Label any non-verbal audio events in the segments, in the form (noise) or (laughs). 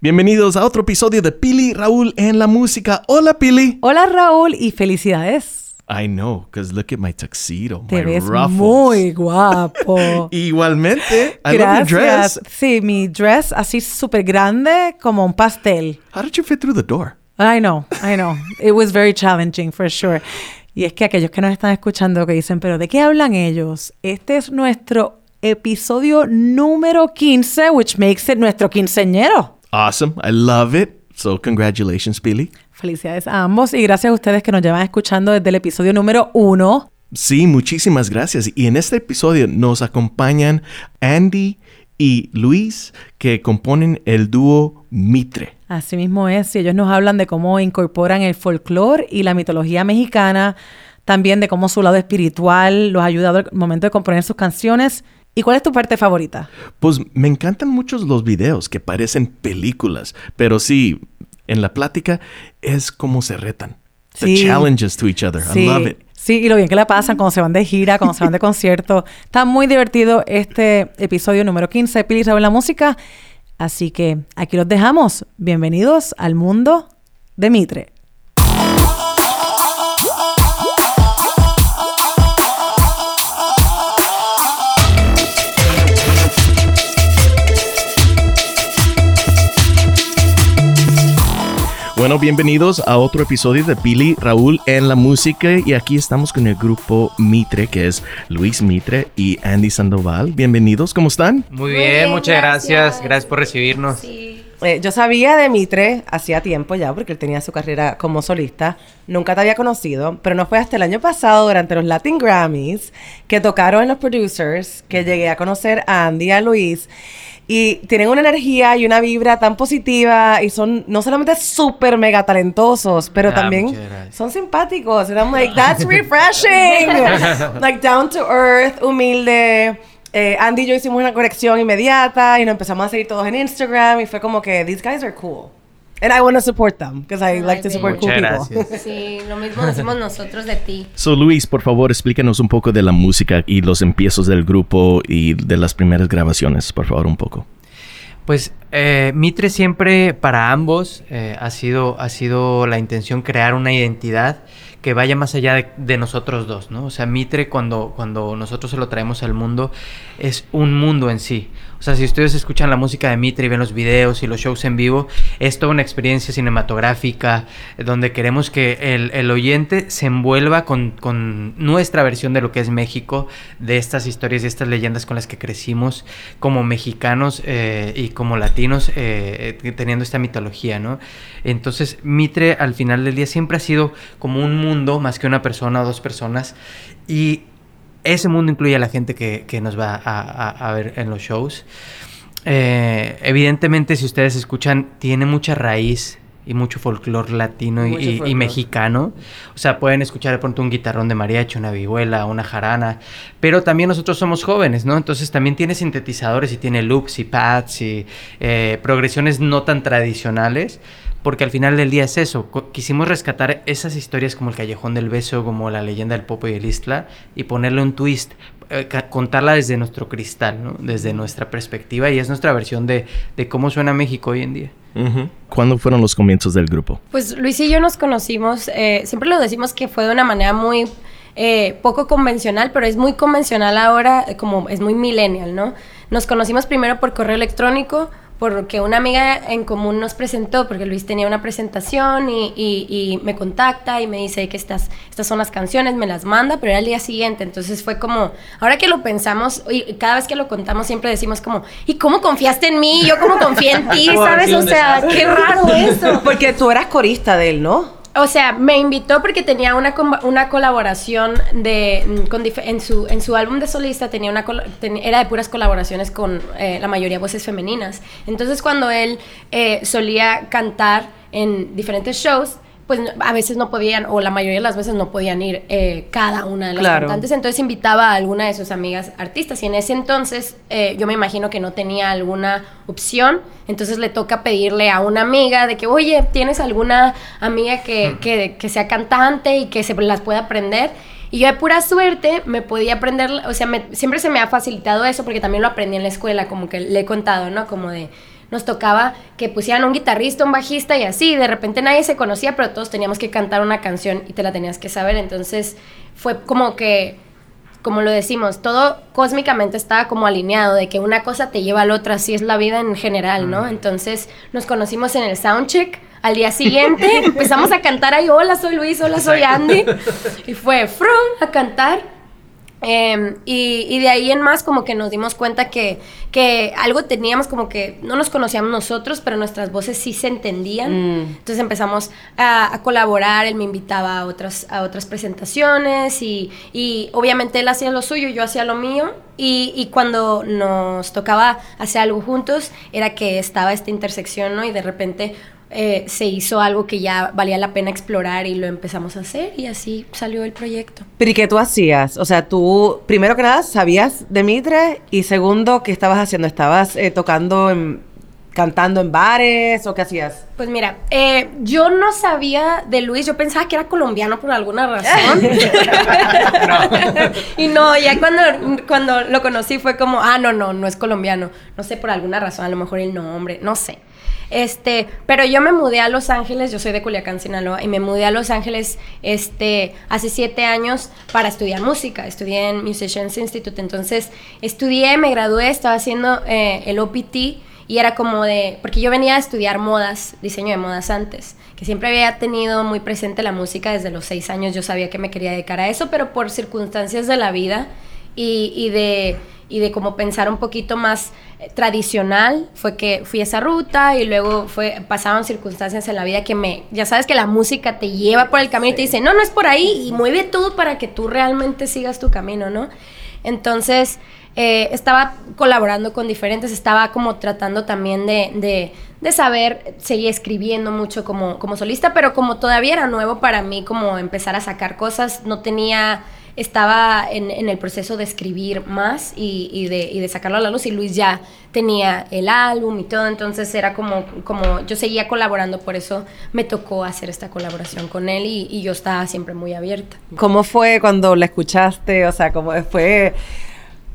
Bienvenidos a otro episodio de Pili Raúl en la música. Hola Pili. Hola Raúl y felicidades. I know, because look at my tuxedo, Te my ves ruffles. muy guapo. (laughs) Igualmente, I love your dress. Gracias. Sí, mi dress así súper grande como un pastel. How did you fit through the door? I know, I know. It was very challenging for sure. Y es que aquellos que nos están escuchando que dicen, pero ¿de qué hablan ellos? Este es nuestro episodio número 15, which makes it nuestro quinceñero. Awesome, I love it. So congratulations, Pili. Felicidades a ambos y gracias a ustedes que nos llevan escuchando desde el episodio número 1. Sí, muchísimas gracias. Y en este episodio nos acompañan Andy y Luis, que componen el dúo Mitre. Así mismo es, y ellos nos hablan de cómo incorporan el folclore y la mitología mexicana, también de cómo su lado espiritual los ha ayudado al momento de componer sus canciones. ¿Y cuál es tu parte favorita? Pues me encantan muchos los videos que parecen películas, pero sí, en la plática es como se retan. The Sí. challenges to each other. I love it. sí, y lo bien que la pasan cuando se van de gira, cuando se van de concierto. Está muy divertido este episodio número 15 de Pili Raúl la música. Así que aquí los dejamos. Bienvenidos al mundo de Mitre. Bueno, bienvenidos a otro episodio de Pili Raúl en la música y aquí estamos con el grupo Mitre, que es Luis Mitre y Andy Sandoval. Bienvenidos, ¿cómo están? Muy Muy bien, bien, muchas gracias. gracias. Gracias por recibirnos. Sí. Eh, yo sabía de Mitre hacía tiempo ya, porque él tenía su carrera como solista. Nunca te había conocido, pero no fue hasta el año pasado, durante los Latin Grammys, que tocaron en los producers, que llegué a conocer a Andy y a Luis. Y tienen una energía y una vibra tan positiva y son no solamente súper mega talentosos, pero Ah, también son simpáticos. And I'm like, that's refreshing. (laughs) like down to earth, humilde. Eh, Andy y yo hicimos una conexión inmediata y nos empezamos a seguir todos en Instagram y fue como que these guys are cool. And I want to support them because I Ay, like to support cool Muchas people. gracias. (laughs) Sí, lo mismo decimos nosotros de ti. So Luis, por favor, explícanos un poco de la música y los empiezos del grupo y de las primeras grabaciones, por favor, un poco. Pues eh, Mitre siempre para ambos eh, ha, sido, ha sido la intención crear una identidad que vaya más allá de, de nosotros dos, ¿no? O sea, Mitre cuando, cuando nosotros se lo traemos al mundo es un mundo en sí. O sea, si ustedes escuchan la música de Mitre y ven los videos y los shows en vivo, es toda una experiencia cinematográfica eh, donde queremos que el, el oyente se envuelva con, con nuestra versión de lo que es México, de estas historias y estas leyendas con las que crecimos como mexicanos eh, y como latinos eh, eh, teniendo esta mitología, ¿no? Entonces, Mitre al final del día siempre ha sido como un mundo más que una persona o dos personas y ese mundo incluye a la gente que, nos va a ver en los shows. Eh, evidentemente, si ustedes escuchan, tiene mucha raíz y mucho folclore latino y, Mucho y- y folclore. mexicano. O sea, pueden escuchar de pronto un guitarrón de mariachi, una vihuela, una jarana. Pero también nosotros somos jóvenes, ¿no? Entonces también tiene sintetizadores y tiene loops y pads y eh, progresiones no tan tradicionales. Porque al final del día es eso. Quisimos rescatar esas historias como el Callejón del Beso, como la leyenda del Popo y el Isla, y ponerle un twist. Eh, contarla desde nuestro cristal, ¿no? Desde nuestra perspectiva. Y es nuestra versión de, de cómo suena México hoy en día. ¿Cuándo fueron los comienzos del grupo? Pues Luis y yo nos conocimos, eh, siempre lo decimos que fue de una manera muy eh, poco convencional, pero es muy convencional ahora, como es muy millennial, ¿no? Nos conocimos primero por correo electrónico, porque una amiga en común nos presentó, porque Luis tenía una presentación y, y- y me contacta y me dice que estas, estas son las canciones, me las manda, pero era el día siguiente, entonces fue como, ahora que lo pensamos, y cada vez que lo contamos siempre decimos como, ¿y cómo confiaste en mí? Yo cómo confié en ti, (laughs) ¿sabes? O sea, qué raro eso. Porque tú eras corista de él, ¿no? O sea, me invitó porque tenía una, una colaboración de, mm, con en, su, en su álbum de solista, tenía una era de puras colaboraciones con eh, la mayoría voces femeninas. Entonces cuando él eh, solía cantar en diferentes shows, pues a veces no podían, o la mayoría de las veces no podían ir eh, cada una de las Claro. cantantes, entonces invitaba a alguna de sus amigas artistas y en ese entonces eh, yo me imagino que no tenía alguna opción, entonces le toca pedirle a una amiga de que, oye, ¿tienes alguna amiga que, que- que sea cantante y que se las pueda aprender? Y yo de pura suerte me podía aprender, o sea, me- siempre se me ha facilitado eso porque también lo aprendí en la escuela, como que le he contado, ¿no? Como de, nos tocaba que pusieran un guitarrista, un bajista y así, de repente nadie se conocía, pero todos teníamos que cantar una canción y te la tenías que saber, entonces fue como que, como lo decimos, todo cósmicamente estaba como alineado, de que una cosa te lleva a la otra, así es la vida en general, ¿no? Entonces nos conocimos en el soundcheck, al día siguiente (laughs) empezamos a cantar ahí, hola, soy Luis, hola, soy Andy, y fue frum a cantar. Y, y de ahí en más como que nos dimos cuenta que, que algo teníamos como que no nos conocíamos nosotros, pero nuestras voces sí se entendían. Mm. Entonces empezamos a, a colaborar, él me invitaba a otras, a otras presentaciones y, y obviamente él hacía lo suyo, yo hacía lo mío. Y, y cuando nos tocaba hacer algo juntos era que estaba esta intersección, ¿no? Y de repente eh, se hizo algo que ya valía la pena explorar y lo empezamos a hacer y así salió el proyecto. Pero ¿y qué tú hacías? O sea, tú, primero que nada, sabías de Mitre y segundo, ¿qué estabas haciendo? ¿Estabas eh, tocando, en, cantando en bares o qué hacías? Pues mira, eh, yo no sabía de Luis, yo pensaba que era colombiano por alguna razón. (laughs) (laughs) y no, ya cuando, cuando lo conocí fue como, ah, no, no, no es colombiano. No sé, por alguna razón, a lo mejor el nombre, no sé. Este, pero yo me mudé a Los Ángeles, yo soy de Culiacán, Sinaloa, y me mudé a Los Ángeles este, hace siete años para estudiar música. Estudié en Musicians Institute, entonces estudié, me gradué, estaba haciendo eh, el OPT y era como de, porque yo venía a estudiar modas, diseño de modas antes, que siempre había tenido muy presente la música desde los seis años, yo sabía que me quería dedicar a eso, pero por circunstancias de la vida y, y de y de como pensar un poquito más eh, tradicional fue que fui a esa ruta y luego fue pasaron circunstancias en la vida que me ya sabes que la música te lleva por el camino y te dice no no es por ahí y mueve todo para que tú realmente sigas tu camino no entonces eh, estaba colaborando con diferentes, estaba como tratando también de, de, de saber, seguía escribiendo mucho como, como solista, pero como todavía era nuevo para mí como empezar a sacar cosas, no tenía, estaba en, en el proceso de escribir más y, y de, y de sacarlo a la luz y Luis ya tenía el álbum y todo, entonces era como, como yo seguía colaborando, por eso me tocó hacer esta colaboración con él y, y yo estaba siempre muy abierta. ¿Cómo fue cuando la escuchaste? O sea, ¿cómo fue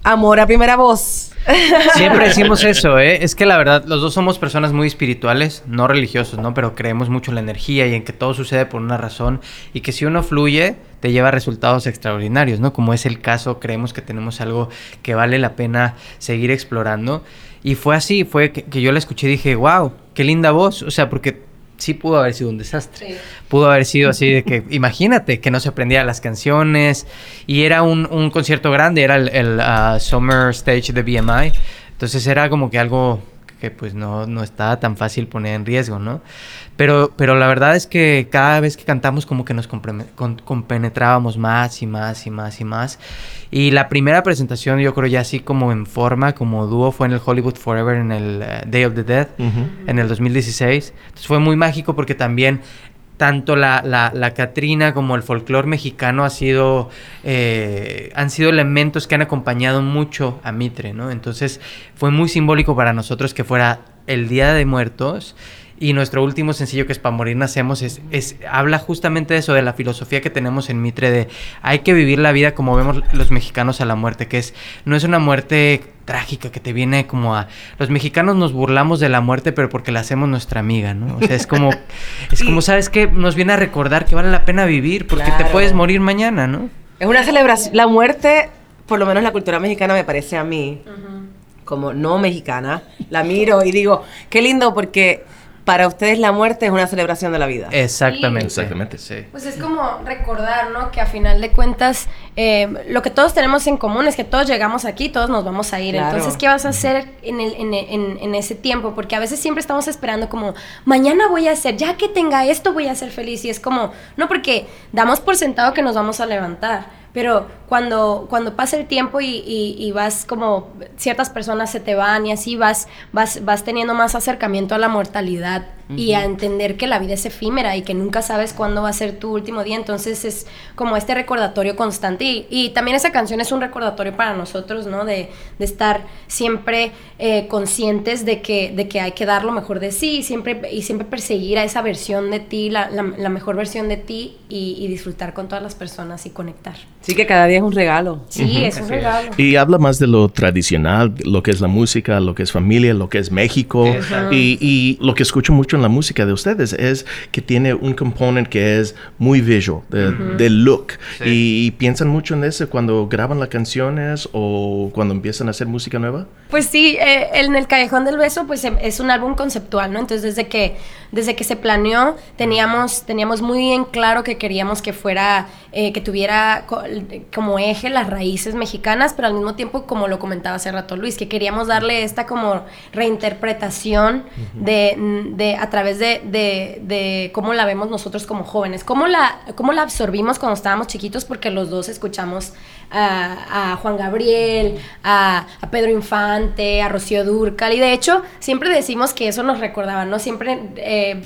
amor a primera voz? (laughs) Siempre decimos eso, ¿eh? Es que la verdad, los dos somos personas muy espirituales, no religiosos, ¿no? Pero creemos mucho en la energía y en que todo sucede por una razón y que si uno fluye, te lleva a resultados extraordinarios, ¿no? Como es el caso, creemos que tenemos algo que vale la pena seguir explorando. Y fue así, fue que, que yo la escuché y dije, wow, qué linda voz. O sea, porque sí pudo haber sido un desastre. Sí. Pudo haber sido así de que, (laughs) imagínate, que no se aprendía las canciones y era un, un concierto grande, era el, el, uh, Summer Stage de BMI. Entonces era como que algo que pues no, no estaba tan fácil poner en riesgo, ¿no? Pero, pero la verdad es que cada vez que cantamos como que nos con- compenetrábamos más y más y más y más. Y la primera presentación yo creo ya así como en forma, como dúo, fue en el Hollywood Forever en el eh, Day of the Dead, en el 2016. Entonces fue muy mágico porque también tanto la, la, la Catrina como el folclore mexicano ha sido, eh, han sido elementos que han acompañado mucho a Mitre, ¿no? Entonces fue muy simbólico para nosotros que fuera el Día de Muertos y nuestro último sencillo que es Para Morir Nacemos es, es, habla justamente de eso, de la filosofía que tenemos en Mitre de hay que vivir la vida como vemos los mexicanos a la muerte, que es no es una muerte trágica que te viene como a los mexicanos nos burlamos de la muerte pero porque la hacemos nuestra amiga no o sea es como (laughs) es como sabes que nos viene a recordar que vale la pena vivir porque te puedes morir mañana no Es una celebración. La muerte, por lo menos en la cultura mexicana, me parece a mí, como no mexicana, la miro y digo, qué lindo porque para ustedes la muerte es una celebración de la vida. Exactamente. Exactamente. Sí. Pues es como recordar, ¿no? Que a final de cuentas, eh, lo que todos tenemos en común es que todos llegamos aquí, todos nos vamos a ir. Claro. Entonces, ¿qué vas a hacer en, el- en- en- en ese tiempo? Porque a veces siempre estamos esperando como, mañana voy a hacer, ya que tenga esto voy a ser feliz. Y es como, no porque damos por sentado que nos vamos a levantar. Pero cuando, cuando pasa el tiempo y, y- y vas como ciertas personas se te van y así vas, vas, vas teniendo más acercamiento a la mortalidad y a entender que la vida es efímera y que nunca sabes cuándo va a ser tu último día. Entonces es como este recordatorio constante. Y, y también esa canción es un recordatorio para nosotros, ¿no? De, de estar siempre eh, conscientes de que, de que hay que dar lo mejor de sí y siempre, y siempre perseguir a esa versión de ti, la, la- la mejor versión de ti y, y disfrutar con todas las personas y conectar. Sí que cada día es un regalo. Sí, es un regalo. Y habla más de lo tradicional, lo que es la música, lo que es familia, lo que es México. Y, y lo que escucho mucho en la música de ustedes es que tiene un component que es muy visual, de, de look. Sí. Y, piensan mucho en eso cuando graban las canciones o cuando empiezan a hacer música nueva. Pues sí, eh, en el Callejón del Beso, pues em- es un álbum conceptual, ¿no? Entonces desde que, desde que se planeó, teníamos, teníamos muy en claro que queríamos que fuera, eh, que tuviera co- como eje las raíces mexicanas, pero al mismo tiempo, como lo comentaba hace rato Luis, que queríamos darle esta como reinterpretación de, de- a través de, de- de cómo la vemos nosotros como jóvenes, cómo la, cómo la absorbimos cuando estábamos chiquitos, porque los dos escuchamos a, a Juan Gabriel, a, a Pedro Infante, a Rocío Durcal, y de hecho siempre decimos que eso nos recordaba, ¿no? Siempre... eh,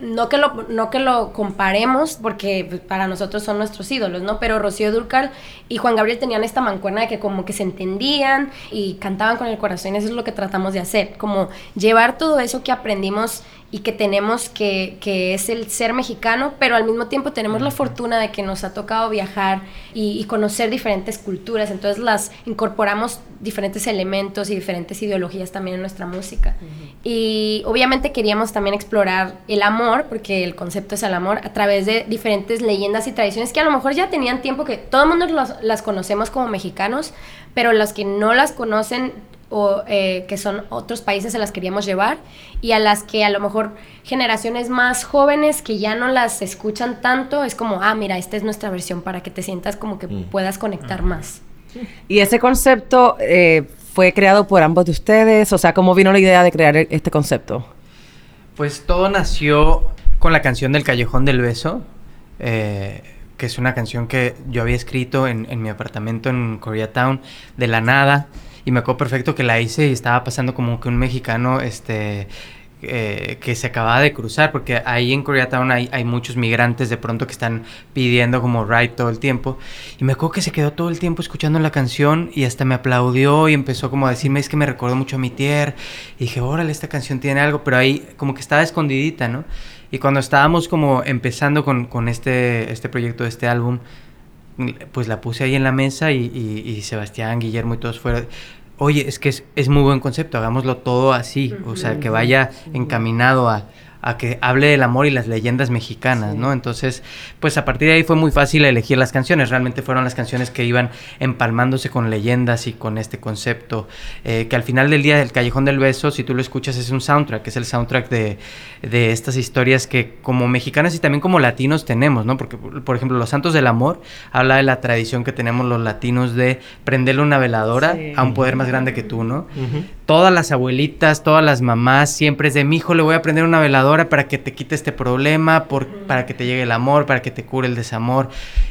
no que lo no que lo comparemos porque pues, para nosotros son nuestros ídolos, ¿no? Pero Rocío Durcal y Juan Gabriel tenían esta mancuerna de que como que se entendían y cantaban con el corazón, eso es lo que tratamos de hacer, como llevar todo eso que aprendimos y que tenemos que, que es el ser mexicano, pero al mismo tiempo tenemos la fortuna de que nos ha tocado viajar y, y conocer diferentes culturas, entonces las incorporamos diferentes elementos y diferentes ideologías también en nuestra música. Y obviamente queríamos también explorar el amor, porque el concepto es el amor, a través de diferentes leyendas y tradiciones que a lo mejor ya tenían tiempo que todo el mundo las, las conocemos como mexicanos, pero los que no las conocen o eh, que son otros países se las queríamos llevar y a las que a lo mejor generaciones más jóvenes que ya no las escuchan tanto es como ah mira esta es nuestra versión para que te sientas como que puedas conectar más Y ese concepto eh, fue creado por ambos de ustedes. O sea, ¿cómo vino la idea de crear e- este concepto? Pues todo nació con la canción del Callejón del Beso, eh, que es una canción que yo había escrito en, en mi apartamento en Koreatown de la nada. Y me acuerdo perfecto que la hice y estaba pasando como que un mexicano este, eh, que se acababa de cruzar, porque ahí en Koreatown hay, hay muchos migrantes de pronto que están pidiendo como ride todo el tiempo. Y me acuerdo que se quedó todo el tiempo escuchando la canción y hasta me aplaudió y empezó como a decirme, es que me recordó mucho a mi tierra. Y dije, órale, esta canción tiene algo, pero ahí como que estaba escondidita, ¿no? Y cuando estábamos como empezando con, con este, este proyecto, este álbum, pues la puse ahí en la mesa y, y- y Sebastián, Guillermo y todos fueron, oye, es que es, es muy buen concepto, hagámoslo todo así, o sea, que vaya encaminado a, a que hable del amor y las leyendas mexicanas, ¿no? Entonces, pues a partir de ahí fue muy fácil elegir las canciones, realmente fueron las canciones que iban empalmándose con leyendas y con este concepto, eh, que al final del día, El Callejón del Beso, si tú lo escuchas, es un soundtrack, es el soundtrack de, de estas historias que como mexicanas y también como latinos tenemos, ¿no? Porque, por ejemplo, Los Santos del Amor habla de la tradición que tenemos los latinos de prenderle una veladora Sí. a un poder más grande que tú, ¿no? Todas las abuelitas, todas las mamás, siempre es de mi hijo, le voy a prender una veladora para que te quite este problema, por, para que te llegue el amor, para que te cure el desamor.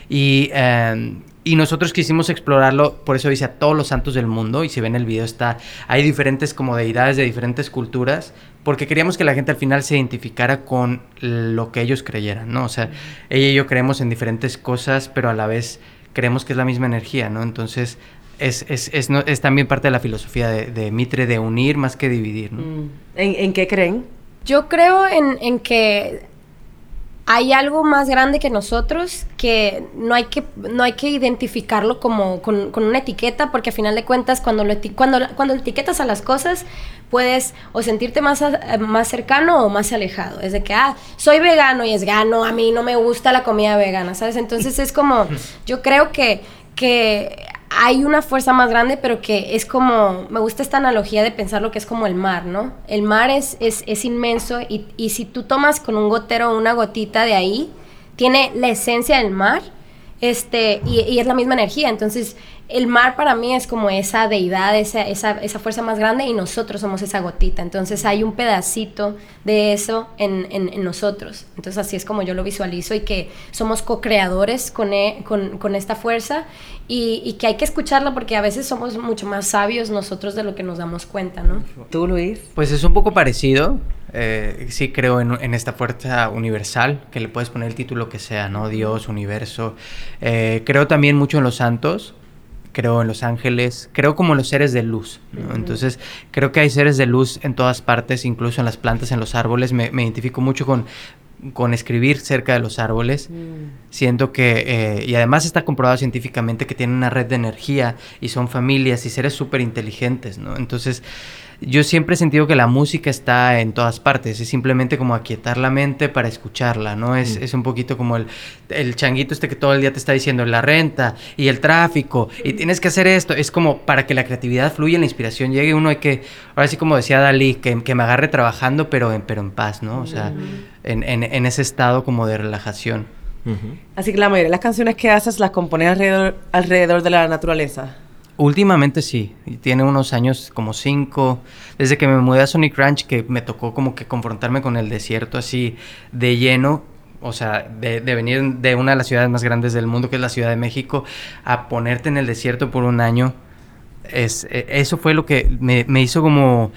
Y, eh, y nosotros quisimos explorarlo, por eso dice a todos los santos del mundo, y si ven el video está, hay diferentes como deidades de diferentes culturas, porque queríamos que la gente al final se identificara con lo que ellos creyeran, ¿no? O sea, ella y yo creemos en diferentes cosas, pero a la vez creemos que es la misma energía, ¿no? Entonces, es, es, es, no- es también parte de la filosofía de, de Mitre de unir más que dividir, ¿no? Mm. ¿En, en qué creen? Yo creo en, en que hay algo más grande que nosotros que no hay que, no hay que identificarlo como con, con una etiqueta porque a final de cuentas cuando, lo eti- cuando, cuando etiquetas a las cosas puedes o sentirte más, a- más cercano o más alejado. Es de que, ah, soy vegano y es gano, a mí no me gusta la comida vegana, ¿sabes? Entonces es como, (laughs) yo creo que, que hay una fuerza más grande, pero que es como, me gusta esta analogía de pensar lo que es como el mar, ¿no? El mar es, es, es inmenso y, y si tú tomas con un gotero una gotita de ahí, tiene la esencia del mar este, y, y es la misma energía. Entonces, el mar para mí es como esa deidad, esa, esa, esa, fuerza más grande y nosotros somos esa gotita. Entonces hay un pedacito de eso en, en, en nosotros. Entonces así es como yo lo visualizo y que somos co-creadores con, e, con, con, esta fuerza y, y, que hay que escucharla porque a veces somos mucho más sabios nosotros de lo que nos damos cuenta, ¿no? ¿Tú, Luis? Pues es un poco parecido. Eh, sí creo en, en, esta fuerza universal, que le puedes poner el título que sea, ¿no? Dios, universo. Eh, creo también mucho en los santos creo en los ángeles, creo como los seres de luz. ¿no? Entonces, creo que hay seres de luz en todas partes, incluso en las plantas, en los árboles. Me, me identifico mucho con, con escribir cerca de los árboles. Mm. Siento que, eh, y además está comprobado científicamente que tienen una red de energía y son familias y seres súper inteligentes, ¿no? Entonces, yo siempre he sentido que la música está en todas partes, es simplemente como aquietar la mente para escucharla, ¿no? Es, mm. es un poquito como el, el, changuito este que todo el día te está diciendo la renta y el tráfico y tienes que hacer esto, es como para que la creatividad fluya, la inspiración llegue, uno hay que, ahora sí como decía Dalí, que, que me agarre trabajando pero en, pero en paz, ¿no? O sea, mm. en, en, en, ese estado como de relajación. Uh -huh. Así que la mayoría de las canciones que haces las compones alrededor, alrededor de la naturaleza. Últimamente sí, tiene unos años como cinco, desde que me mudé a Sonic Ranch que me tocó como que confrontarme con el desierto así de lleno, o sea, de, de, venir de una de las ciudades más grandes del mundo que es la Ciudad de México a ponerte en el desierto por un año, es, eso fue lo que me, me hizo como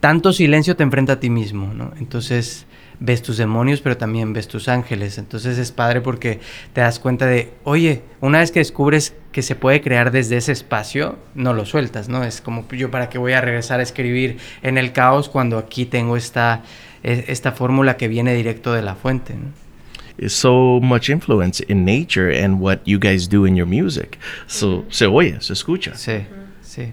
tanto silencio te enfrenta a ti mismo, ¿no? Entonces ves tus demonios, pero también ves tus ángeles. Entonces es padre porque te das cuenta de, oye, una vez que descubres que se puede crear desde ese espacio, no lo sueltas, ¿no? Es como yo para qué voy a regresar a escribir en el caos cuando aquí tengo esta, esta fórmula que viene directo de la fuente, ¿no? so much influence in nature and what you guys do in your music. So, se oye, se escucha. Sí, sí.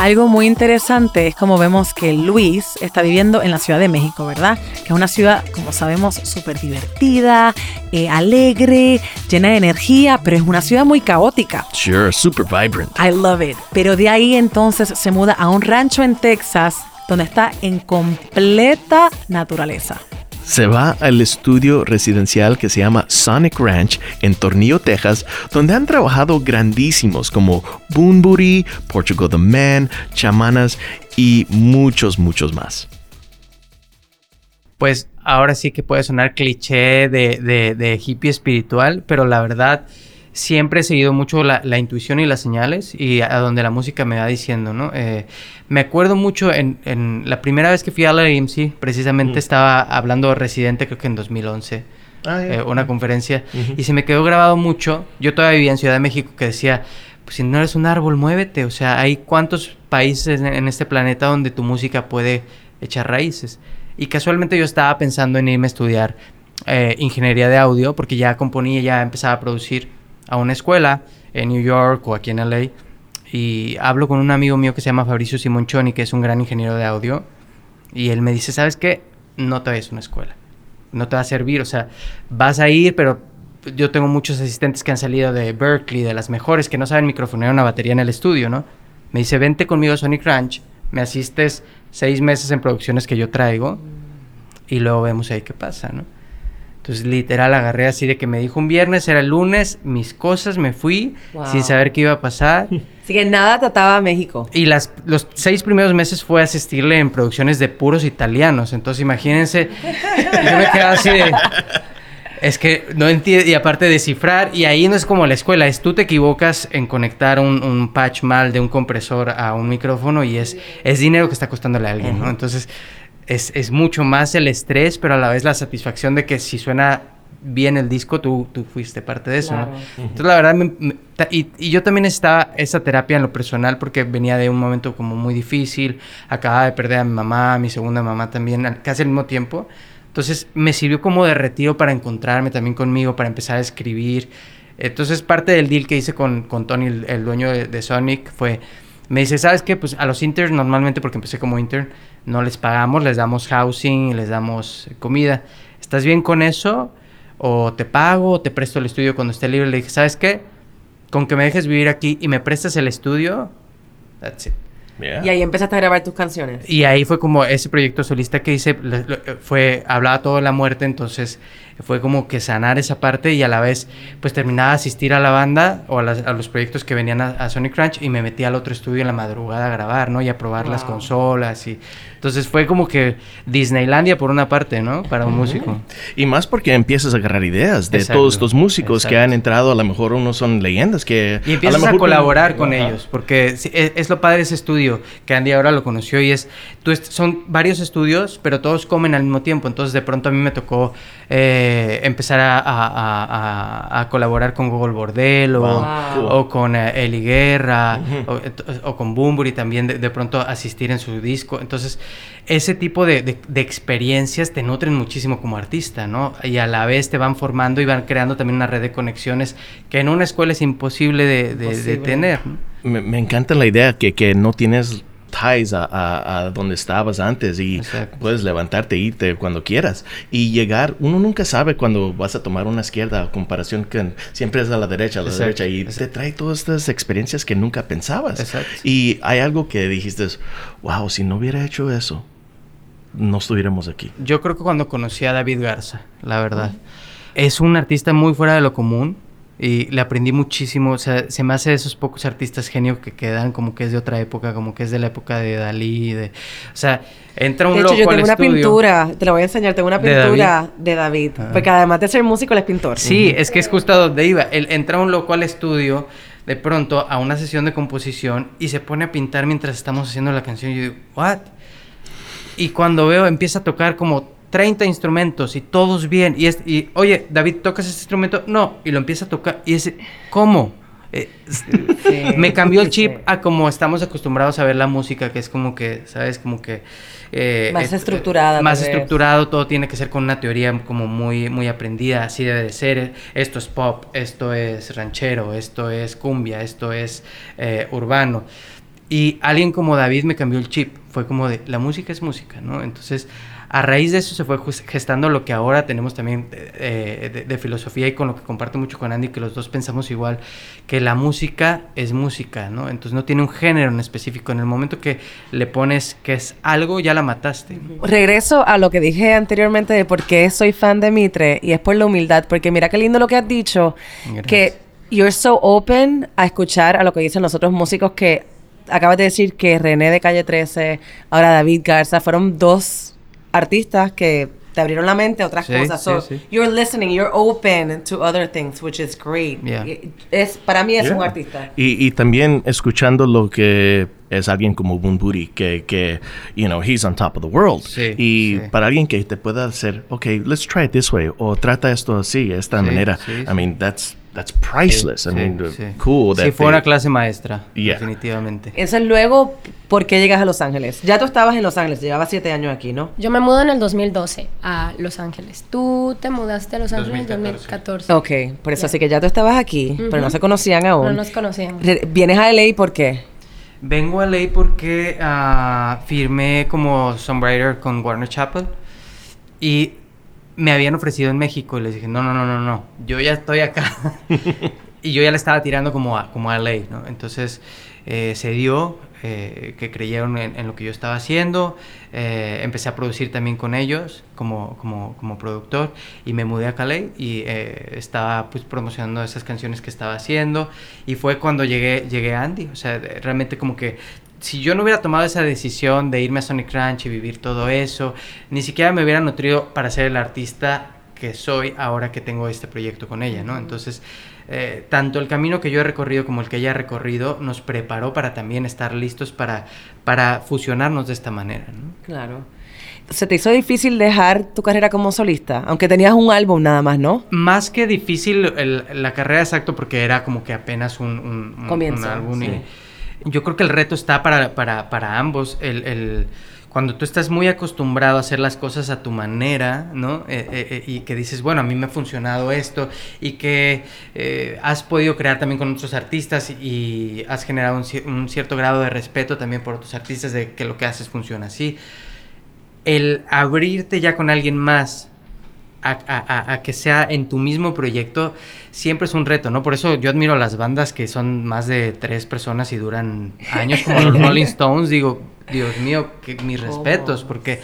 Algo muy interesante es como vemos que Luis está viviendo en la Ciudad de México, ¿verdad? Que es una ciudad, como sabemos, súper divertida, eh, alegre, llena de energía, pero es una ciudad muy caótica. Sure, super vibrant. I love it. Pero de ahí entonces se muda a un rancho en Texas donde está en completa naturaleza se va al estudio residencial que se llama Sonic Ranch en Tornillo, Texas, donde han trabajado grandísimos como Boonbury, Portugal the Man, Chamanas y muchos, muchos más. Pues ahora sí que puede sonar cliché de, hippie espiritual, pero la verdad siempre he seguido mucho la, la, intuición y las señales y a donde la música me va diciendo, ¿no? Eh, me acuerdo mucho en, en, la primera vez que fui a la AMC, precisamente mm. estaba hablando Residente, creo que en 2011, ah, yeah. eh, una conferencia, uh -huh. y se me quedó grabado mucho. Yo todavía vivía en Ciudad de México que decía, pues si no eres un árbol, muévete. O sea, hay cuántos países en, en este planeta donde tu música puede echar raíces. Y casualmente yo estaba pensando en irme a estudiar eh, ingeniería de audio, porque ya componía, ya empezaba a producir a una escuela en New York o aquí en LA y hablo con un amigo mío que se llama Fabricio Simonchoni, que es un gran ingeniero de audio, y él me dice, ¿sabes qué? No te vayas a una escuela, no te va a servir, o sea, vas a ir, pero yo tengo muchos asistentes que han salido de Berkeley, de las mejores, que no saben microfonear una batería en el estudio, ¿no? Me dice, vente conmigo a Sonic Ranch, me asistes seis meses en producciones que yo traigo, y luego vemos ahí qué pasa, ¿no? Entonces, literal, agarré así de que me dijo un viernes, era el lunes, mis cosas, me fui wow. sin saber qué iba a pasar. (laughs) Así que nada trataba a México. Y las, los seis primeros meses fue asistirle en producciones de puros italianos. Entonces, imagínense, (laughs) yo me quedaba así de... Es que no entiendo, y aparte descifrar, y ahí no es como la escuela, es tú te equivocas en conectar un, un patch mal de un compresor a un micrófono y es, es dinero que está costándole a alguien. ¿no? Entonces es, es, mucho más el estrés, pero a la vez la satisfacción de que si suena bien el disco, tú, tú fuiste parte de eso, claro. ¿no? Entonces, la verdad, me, me, y, y, yo también estaba esa terapia en lo personal porque venía de un momento como muy difícil, acababa de perder a mi mamá, a mi segunda mamá también, casi al mismo tiempo. Entonces, me sirvió como de retiro para encontrarme también conmigo, para empezar a escribir. Entonces, parte del deal que hice con, con Tony, el, el dueño de, de Sonic, fue me dice, ¿sabes qué? Pues a los interns normalmente, porque empecé como intern, no les pagamos, les damos housing, les damos comida. ¿Estás bien con eso? ¿O te pago? ¿O te presto el estudio cuando esté libre? Le dije, ¿sabes qué? con que me dejes vivir aquí y me prestes el estudio, that's it. Yeah. Y ahí empezaste a grabar tus canciones. Y ahí fue como ese proyecto solista que hice, fue, hablaba todo de la muerte, entonces fue como que sanar esa parte y a la vez pues terminaba de asistir a la banda o a, las- a los proyectos que venían a, a Sonic Ranch y me metí al otro estudio en la madrugada a grabar, ¿no? Y a probar las Wow. consolas y... Entonces fue como que Disneylandia por una parte, ¿no? Para un músico. Y más porque empiezas a agarrar ideas de Exacto, todos estos músicos que exacto. han entrado, a lo mejor unos son leyendas que... Y empiezas lo a, mejor- colaborar con Ajá. ellos, porque sí, e- es, lo padre de ese estudio, que Andy ahora lo conoció y es, tú est- son varios estudios, pero todos comen al mismo tiempo, entonces de pronto a mí me tocó eh, empezar a, a- a- a- a colaborar con Google Bordel o, Wow, cool. o con eh, Eli Guerra o, con Bumburi también de, de pronto asistir en su disco, entonces ese tipo de, de- de experiencias te nutren muchísimo como artista, ¿no? Y a la vez te van formando y van creando también una red de conexiones que en una escuela es imposible de, de- de Imposible. tener. ¿no? Me, me encanta la idea que, que no tienes ties a, a- a donde estabas antes y Exacto. puedes levantarte e irte cuando quieras. Y llegar uno nunca sabe cuando vas a tomar una izquierda a comparación que siempre es a la derecha a la Exacto, derecha y exacto. te trae todas estas experiencias que nunca pensabas. Y hay algo que dijiste wow si no hubiera hecho eso no estuviéramos aquí Yo creo que cuando conocí a David Garza, la verdad, es un artista muy fuera de lo común y le aprendí muchísimo. O sea, se me hace de esos pocos artistas genio que quedan como que es de otra época, como que es de la época de Dalí. De, o sea, entra un De hecho, loco yo al tengo una estudio. pintura, te la voy a enseñar, tengo una ¿De pintura de David, Ah. porque además de ser músico, él es pintor. Sí, es que es justo a donde iba. Él entra un loco al estudio de pronto a una sesión de composición y se pone a pintar mientras estamos haciendo la canción. Y yo digo, ¿what? Y cuando veo, empieza a tocar como 30 instrumentos y todos bien. Y, es, y oye, David, ¿tocas este instrumento? No. Y lo empieza a tocar. Y es, ¿cómo? Eh, (laughs) me cambió el chip Sí. a como estamos acostumbrados a ver la música, que es como que, ¿sabes? Como que... eh, Más eh, estructurada, Más estructurado, todo tiene que ser con una teoría como muy, muy aprendida, así debe de ser. Esto es pop, esto es ranchero, esto es cumbia, esto es eh, urbano. Y alguien como David me cambió el chip. Fue como de, la música es música, ¿no? Entonces, a raíz de eso se fue gestando lo que ahora tenemos también eh, de, de filosofía y con lo que comparto mucho con Andy, que los dos pensamos igual, que la música es música, ¿no? Entonces no tiene un género en específico. En el momento que le pones que es algo, ya la mataste. ¿no? Regreso a lo que dije anteriormente de por qué soy fan de Mitre y es por la humildad, porque mira qué lindo lo que has dicho, Gracias. que you're so open a escuchar a lo que dicen los otros músicos que acabas de decir que René de Calle 13, ahora David Garza, fueron dos artistas que te abrieron la mente a otras Sí, cosas. So, sí, sí. you're listening, you're open to other things, which is great. Yeah. Es, para mí es Yeah. un artista. Y, y también escuchando lo que es alguien como Bumburi, que, que, you know, he's on top of the world. Sí, y sí. para alguien que te pueda hacer, ok, let's try it this way, o trata esto así, de esta Sí, manera. sí, I sí. mean, that's, that's priceless. I Sí, mean, sí. cool. Sí, that fue they- una clase maestra, Yeah. definitivamente. Entonces luego, ¿por qué llegas a Los Ángeles? Ya tú estabas en Los Ángeles, llevabas siete años aquí, ¿no? Yo me mudo en el 2012 a Los Ángeles. ¿Tú te mudaste a Los Ángeles en 2014. 2014? Ok, por eso Ya. así que ya tú estabas aquí, pero no se conocían aún. No nos conocíamos. ¿Vienes a LA por qué? Vengo a ley porque ah, firmé como songwriter con Warner Chappell y me habían ofrecido en México y les dije, no, no, no, no, no, yo ya estoy acá. (laughs) y yo ya le estaba tirando como a, como a LA, ¿no? Entonces eh, se dio eh, que creyeron en, en lo que yo estaba haciendo, eh, empecé a producir también con ellos como, como, como productor y me mudé a Calais y eh, estaba pues promocionando esas canciones que estaba haciendo y fue cuando llegué, llegué a Andy, o sea, realmente como que si yo no hubiera tomado esa decisión de irme a Sonic Ranch y vivir todo eso, ni siquiera me hubiera nutrido para ser el artista que soy ahora que tengo este proyecto con ella, ¿no? Entonces, eh, tanto el camino que yo he recorrido como el que ella ha recorrido nos preparó para también estar listos para, para fusionarnos de esta manera, ¿no? Claro. ¿Se te hizo difícil dejar tu carrera como solista? Aunque tenías un álbum nada más, ¿no? Más que difícil el- la carrera exacto porque era como que apenas un, un- un- Comienzo, un álbum. y sí. Yo creo que el reto está para, para, para ambos. Cuando tú estás muy acostumbrado a hacer las cosas a tu manera, ¿no? Eh, eh, eh, y que dices, bueno, a mí me ha funcionado esto y que has podido crear también con otros artistas y has generado un, un cierto grado de respeto también por otros artistas de que lo que haces funciona así. El abrirte ya con alguien más a, que sea en tu mismo proyecto siempre es un reto, ¿no? Por eso yo admiro a las bandas que son más de tres personas y duran años, como los (laughs) Rolling Stones. Digo, Dios mío, que mis respetos, porque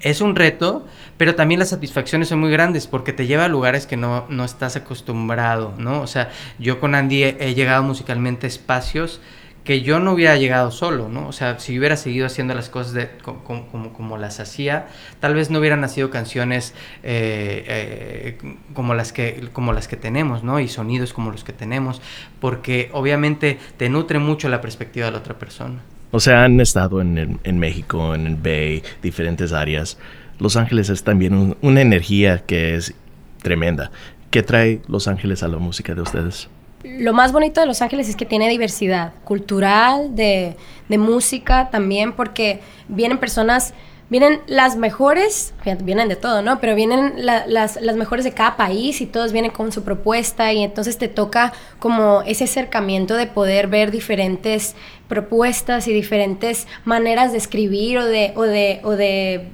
es un reto, pero también las satisfacciones son muy grandes porque te lleva a lugares que no, no estás acostumbrado, ¿no? O sea, yo con Andy he llegado musicalmente a espacios que yo no hubiera llegado solo, ¿no? O sea, si hubiera seguido haciendo las cosas como, como, las hacía, tal vez no hubieran nacido canciones eh, eh, como, las que, como las que tenemos, ¿no? Y sonidos como los que tenemos, porque obviamente te nutre mucho la perspectiva de la otra persona. O sea, han estado en, en México, en el Bay, diferentes áreas. Los Ángeles es también una energía que es tremenda. ¿Qué trae Los Ángeles a la música de ustedes? Lo más bonito de Los Ángeles es que tiene diversidad cultural, de, música también, porque vienen personas, vienen las mejores, vienen de todo, ¿no? Pero vienen las, mejores de cada país y todos vienen con su propuesta y entonces te toca como ese acercamiento de poder ver diferentes propuestas y diferentes maneras de escribir o de, o de, o de,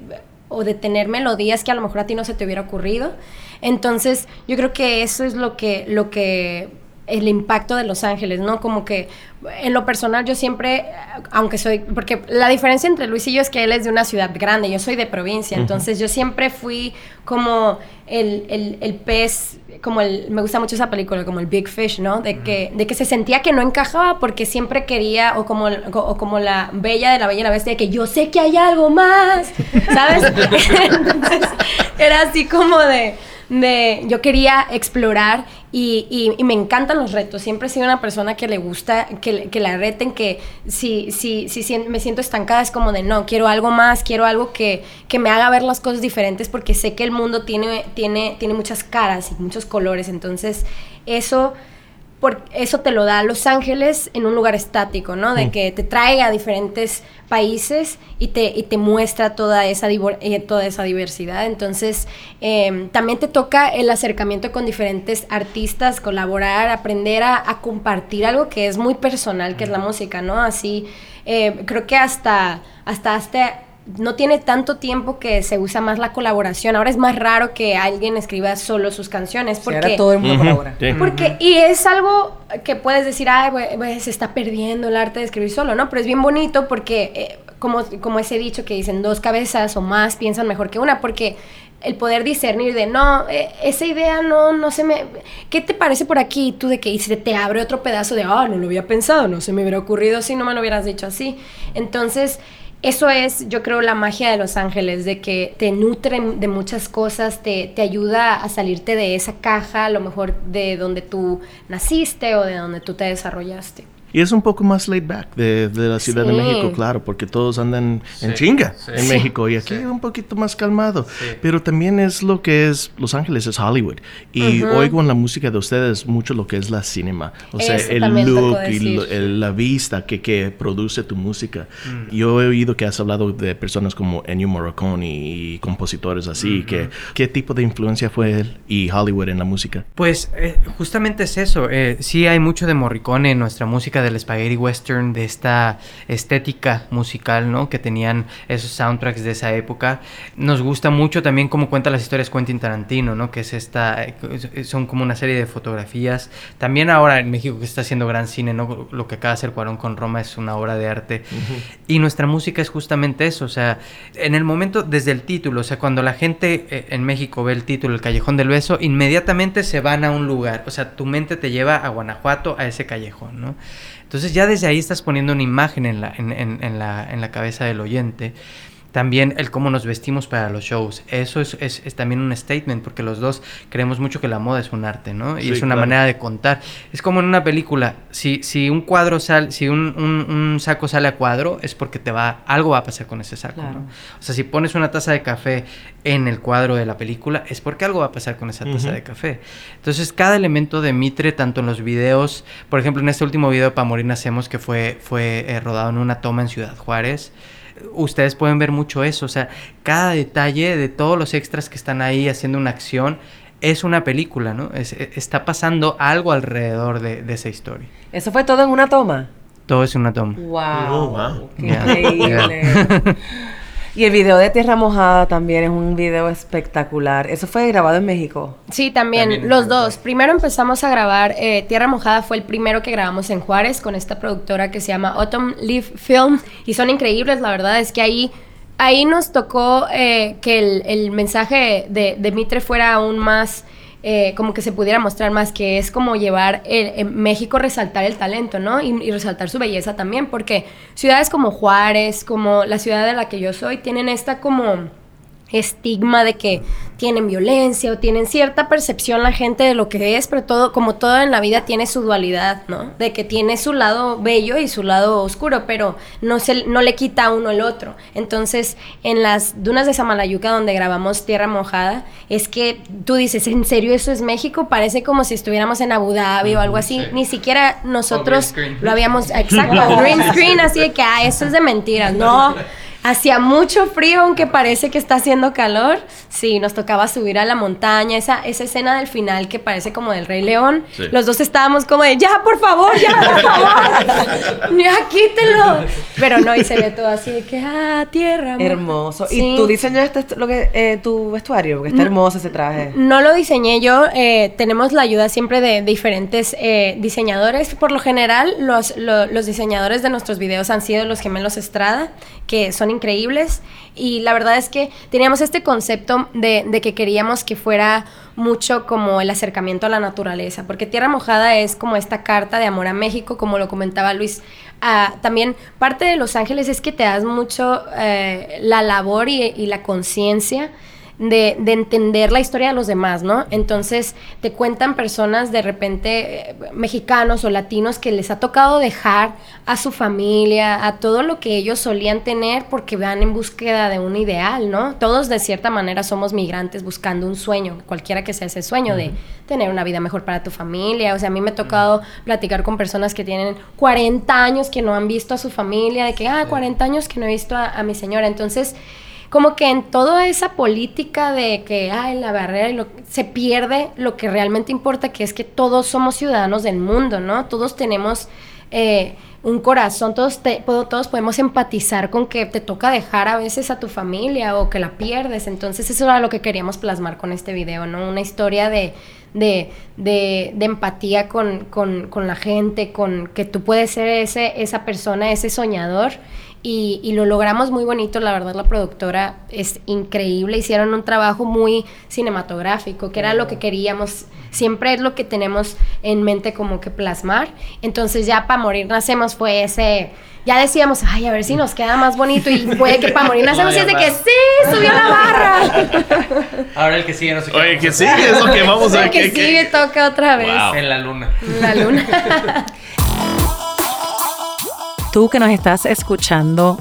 o de tener melodías que a lo mejor a ti no se te hubiera ocurrido. Entonces, yo creo que eso es lo que, lo que el impacto de Los Ángeles, ¿no? Como que en lo personal yo siempre, aunque soy, porque la diferencia entre Luis y yo es que él es de una ciudad grande, yo soy de provincia, entonces yo siempre fui como el, el, pez, como el, me gusta mucho esa película, como el Big Fish, ¿no? De que, de que se sentía que no encajaba porque siempre quería, o como, o como la bella de la bella y la bestia, de que yo sé que hay algo más, ¿sabes? (laughs) entonces era así como de de, yo quería explorar y, y, me encantan los retos. Siempre he sido una persona que le gusta que, que la reten, que si, si, si, me siento estancada es como de no, quiero algo más, quiero algo que, que me haga ver las cosas diferentes porque sé que el mundo tiene, tiene, tiene muchas caras y muchos colores. Entonces, eso eso te lo da Los Ángeles en un lugar estático, ¿no? De mm. que te traiga a diferentes países y te, y te muestra toda esa, eh, toda esa diversidad. Entonces, em, también te toca el acercamiento con diferentes artistas, colaborar, aprender a, compartir algo que es muy personal, que es la música, ¿no? Así, eh, creo que hasta, hasta, hasta no tiene tanto tiempo que se usa más la colaboración. Ahora es más raro que alguien escriba solo sus canciones. Porque, ahora todo el mundo colabora. Porque, y es algo que puedes decir, ay, se está perdiendo el arte de escribir solo, ¿no? Pero es bien bonito porque, eh, como, como ese dicho que dicen, dos cabezas o más piensan mejor que una, porque el poder discernir de, no, eh, esa idea no, no se me... ¿Qué te parece por aquí? Tú de que se te abre otro pedazo de, ah, no lo había pensado, no se me hubiera ocurrido si no me lo hubieras dicho así. Entonces eso es, yo creo, la magia de Los Ángeles, de que te nutren de muchas cosas, te, te ayuda a salirte de esa caja, a lo mejor de donde tú naciste o de donde tú te desarrollaste. Y es un poco más laid back de, de la Ciudad de México, claro, porque todos andan en chinga en México y aquí es un poquito más calmado. Pero también es lo que es Los Ángeles, es Hollywood. Y oigo en la música de ustedes mucho lo que es la cinema. O sea, el look y la vista que, que, produce tu música. Mm. Yo he oído que has hablado de personas como Ennio Morricone y, compositores así. que, ¿Qué tipo de influencia fue él y Hollywood en la música? Pues eh, justamente es eso. Eh, sí hay mucho de Morricone en nuestra música del spaghetti western, de esta estética musical, ¿no? Que tenían esos soundtracks de esa época. Nos gusta mucho también cómo cuenta las historias Quentin Tarantino, ¿no? Que es esta, son como una serie de fotografías. También ahora en México que está haciendo gran cine, ¿no? Lo que acaba de hacer Cuarón con Roma es una obra de arte. Y nuestra música es justamente eso, o sea, en el momento, desde el título, o sea, cuando la gente eh, en México ve el título El Callejón del Beso, inmediatamente se van a un lugar, o sea, tu mente te lleva a Guanajuato, a ese callejón, ¿no? Entonces ya desde ahí estás poniendo una imagen en la, en, en, la, en la cabeza del oyente también el cómo nos vestimos para los shows. Eso es, es, también un statement, porque los dos creemos mucho que la moda es un arte, ¿no? Y es una manera de contar. Es como en una película, si, si un cuadro sale, si un, un, saco sale a cuadro, es porque te va, algo va a pasar con ese saco, ¿no? O sea, si pones una taza de café en el cuadro de la película, es porque algo va a pasar con esa taza de café. Entonces, cada elemento de Mitre, tanto en los videos, por ejemplo, en este último video para morir nacemos, que fue, fue eh, rodado en una toma en Ciudad Juárez, ustedes pueden ver mucho eso. O sea, cada detalle de todos los extras que están ahí haciendo una acción es una película, ¿no? E, está pasando algo alrededor de, esa historia. ¿Eso fue todo en una toma? Todo es una toma. ¡Wow! Oh, ¡Qué increíble! Y el video de Tierra Mojada también es un video espectacular. Eso fue grabado en México. Sí, también, los dos. Primero empezamos a grabar eh, Tierra Mojada, fue el primero que grabamos en Juárez con esta productora que se llama Autumn Leaf Film y son increíbles, la verdad es que ahí, ahí nos tocó eh, que el, el mensaje de, de Mitre fuera aún más... eh, como que se pudiera mostrar más, que es como llevar el- en México resaltar el talento, ¿no? Y, y resaltar su belleza también, porque ciudades como Juárez, como la ciudad de la que yo soy, tienen esta como estigma de que tienen violencia o tienen cierta percepción la gente de lo que es, pero todo, como todo en la vida tiene su dualidad, ¿no? De que tiene su lado bello y su lado oscuro, pero no, se, no le quita a uno el otro. Entonces, en las dunas de Samalayuca, donde grabamos Tierra Mojada, es que tú dices, ¿en serio eso es México? Parece como si estuviéramos en Abu Dhabi o algo así. Sí. Ni siquiera nosotros lo habíamos, (laughs) exacto, green screen, así de que, ah, eso es de mentiras. No, Hacía mucho frío, aunque parece que está haciendo calor. Sí, nos tocaba subir a la montaña. Esa, esa escena del final que parece como del Rey León. Sí. Los dos estábamos como de, ya, por favor, ya, por favor. (laughs) ya, quítenlo. Pero no, y se ve todo así de que, ah, tierra. amor". Hermoso. Sí. Mm. ¿Y tú diseñaste lo que, eh, tu vestuario? Porque está hermoso ese traje. No lo diseñé yo, eh, tenemos la ayuda siempre de diferentes eh, diseñadores. Por lo general, los, lo- los diseñadores de nuestros videos han sido los gemelos Estrada, que son increíbles. Y la verdad es que teníamos este concepto de, que queríamos que fuera mucho como el acercamiento a la naturaleza, porque Tierra Mojada es como esta carta de amor a México, como lo comentaba Luis. Ah, también parte de Los Ángeles es que te das mucho eh, la labor y la conciencia de, de entender la historia de los demás, ¿no? Entonces te cuentan personas de repente eh, mexicanos o latinos que les ha tocado dejar a su familia, a todo lo que ellos solían tener porque van en búsqueda de un ideal, ¿no? Todos de cierta manera somos migrantes buscando un sueño, cualquiera que sea ese sueño de tener una vida mejor para tu familia. O sea, a mí me ha tocado platicar con personas que tienen 40 años que no han visto a su familia, de que, ah, 40 años que no he visto a, a mi señora. Entonces, como que en toda esa política de que ay, la barrera y lo- se pierde lo que realmente importa, que es que todos somos ciudadanos del mundo, ¿no? Todos tenemos eh, un corazón, todos, te- todos podemos empatizar con que te toca dejar a veces a tu familia o que la pierdes. Entonces eso era lo que queríamos plasmar con este video, ¿no? Una historia de, de, de, de empatía con, con, con la gente, con que tú puedes ser ese, esa persona, ese soñador y, y lo logramos muy bonito, la verdad la productora es increíble, hicieron un trabajo muy cinematográfico, que era lo que queríamos, siempre es lo que tenemos en mente como que plasmar, entonces ya para morir nacemos fue ese, ya decíamos, ay, a ver si nos queda más bonito y puede que para morir nacemos y es de que sí, subió la barra. Ahora el que sigue no sé qué. Oye, que sí, es lo que vamos a ver. que- que- sigue toca otra vez. Wow. En la luna. La luna. (laughs) Tú que nos estás escuchando,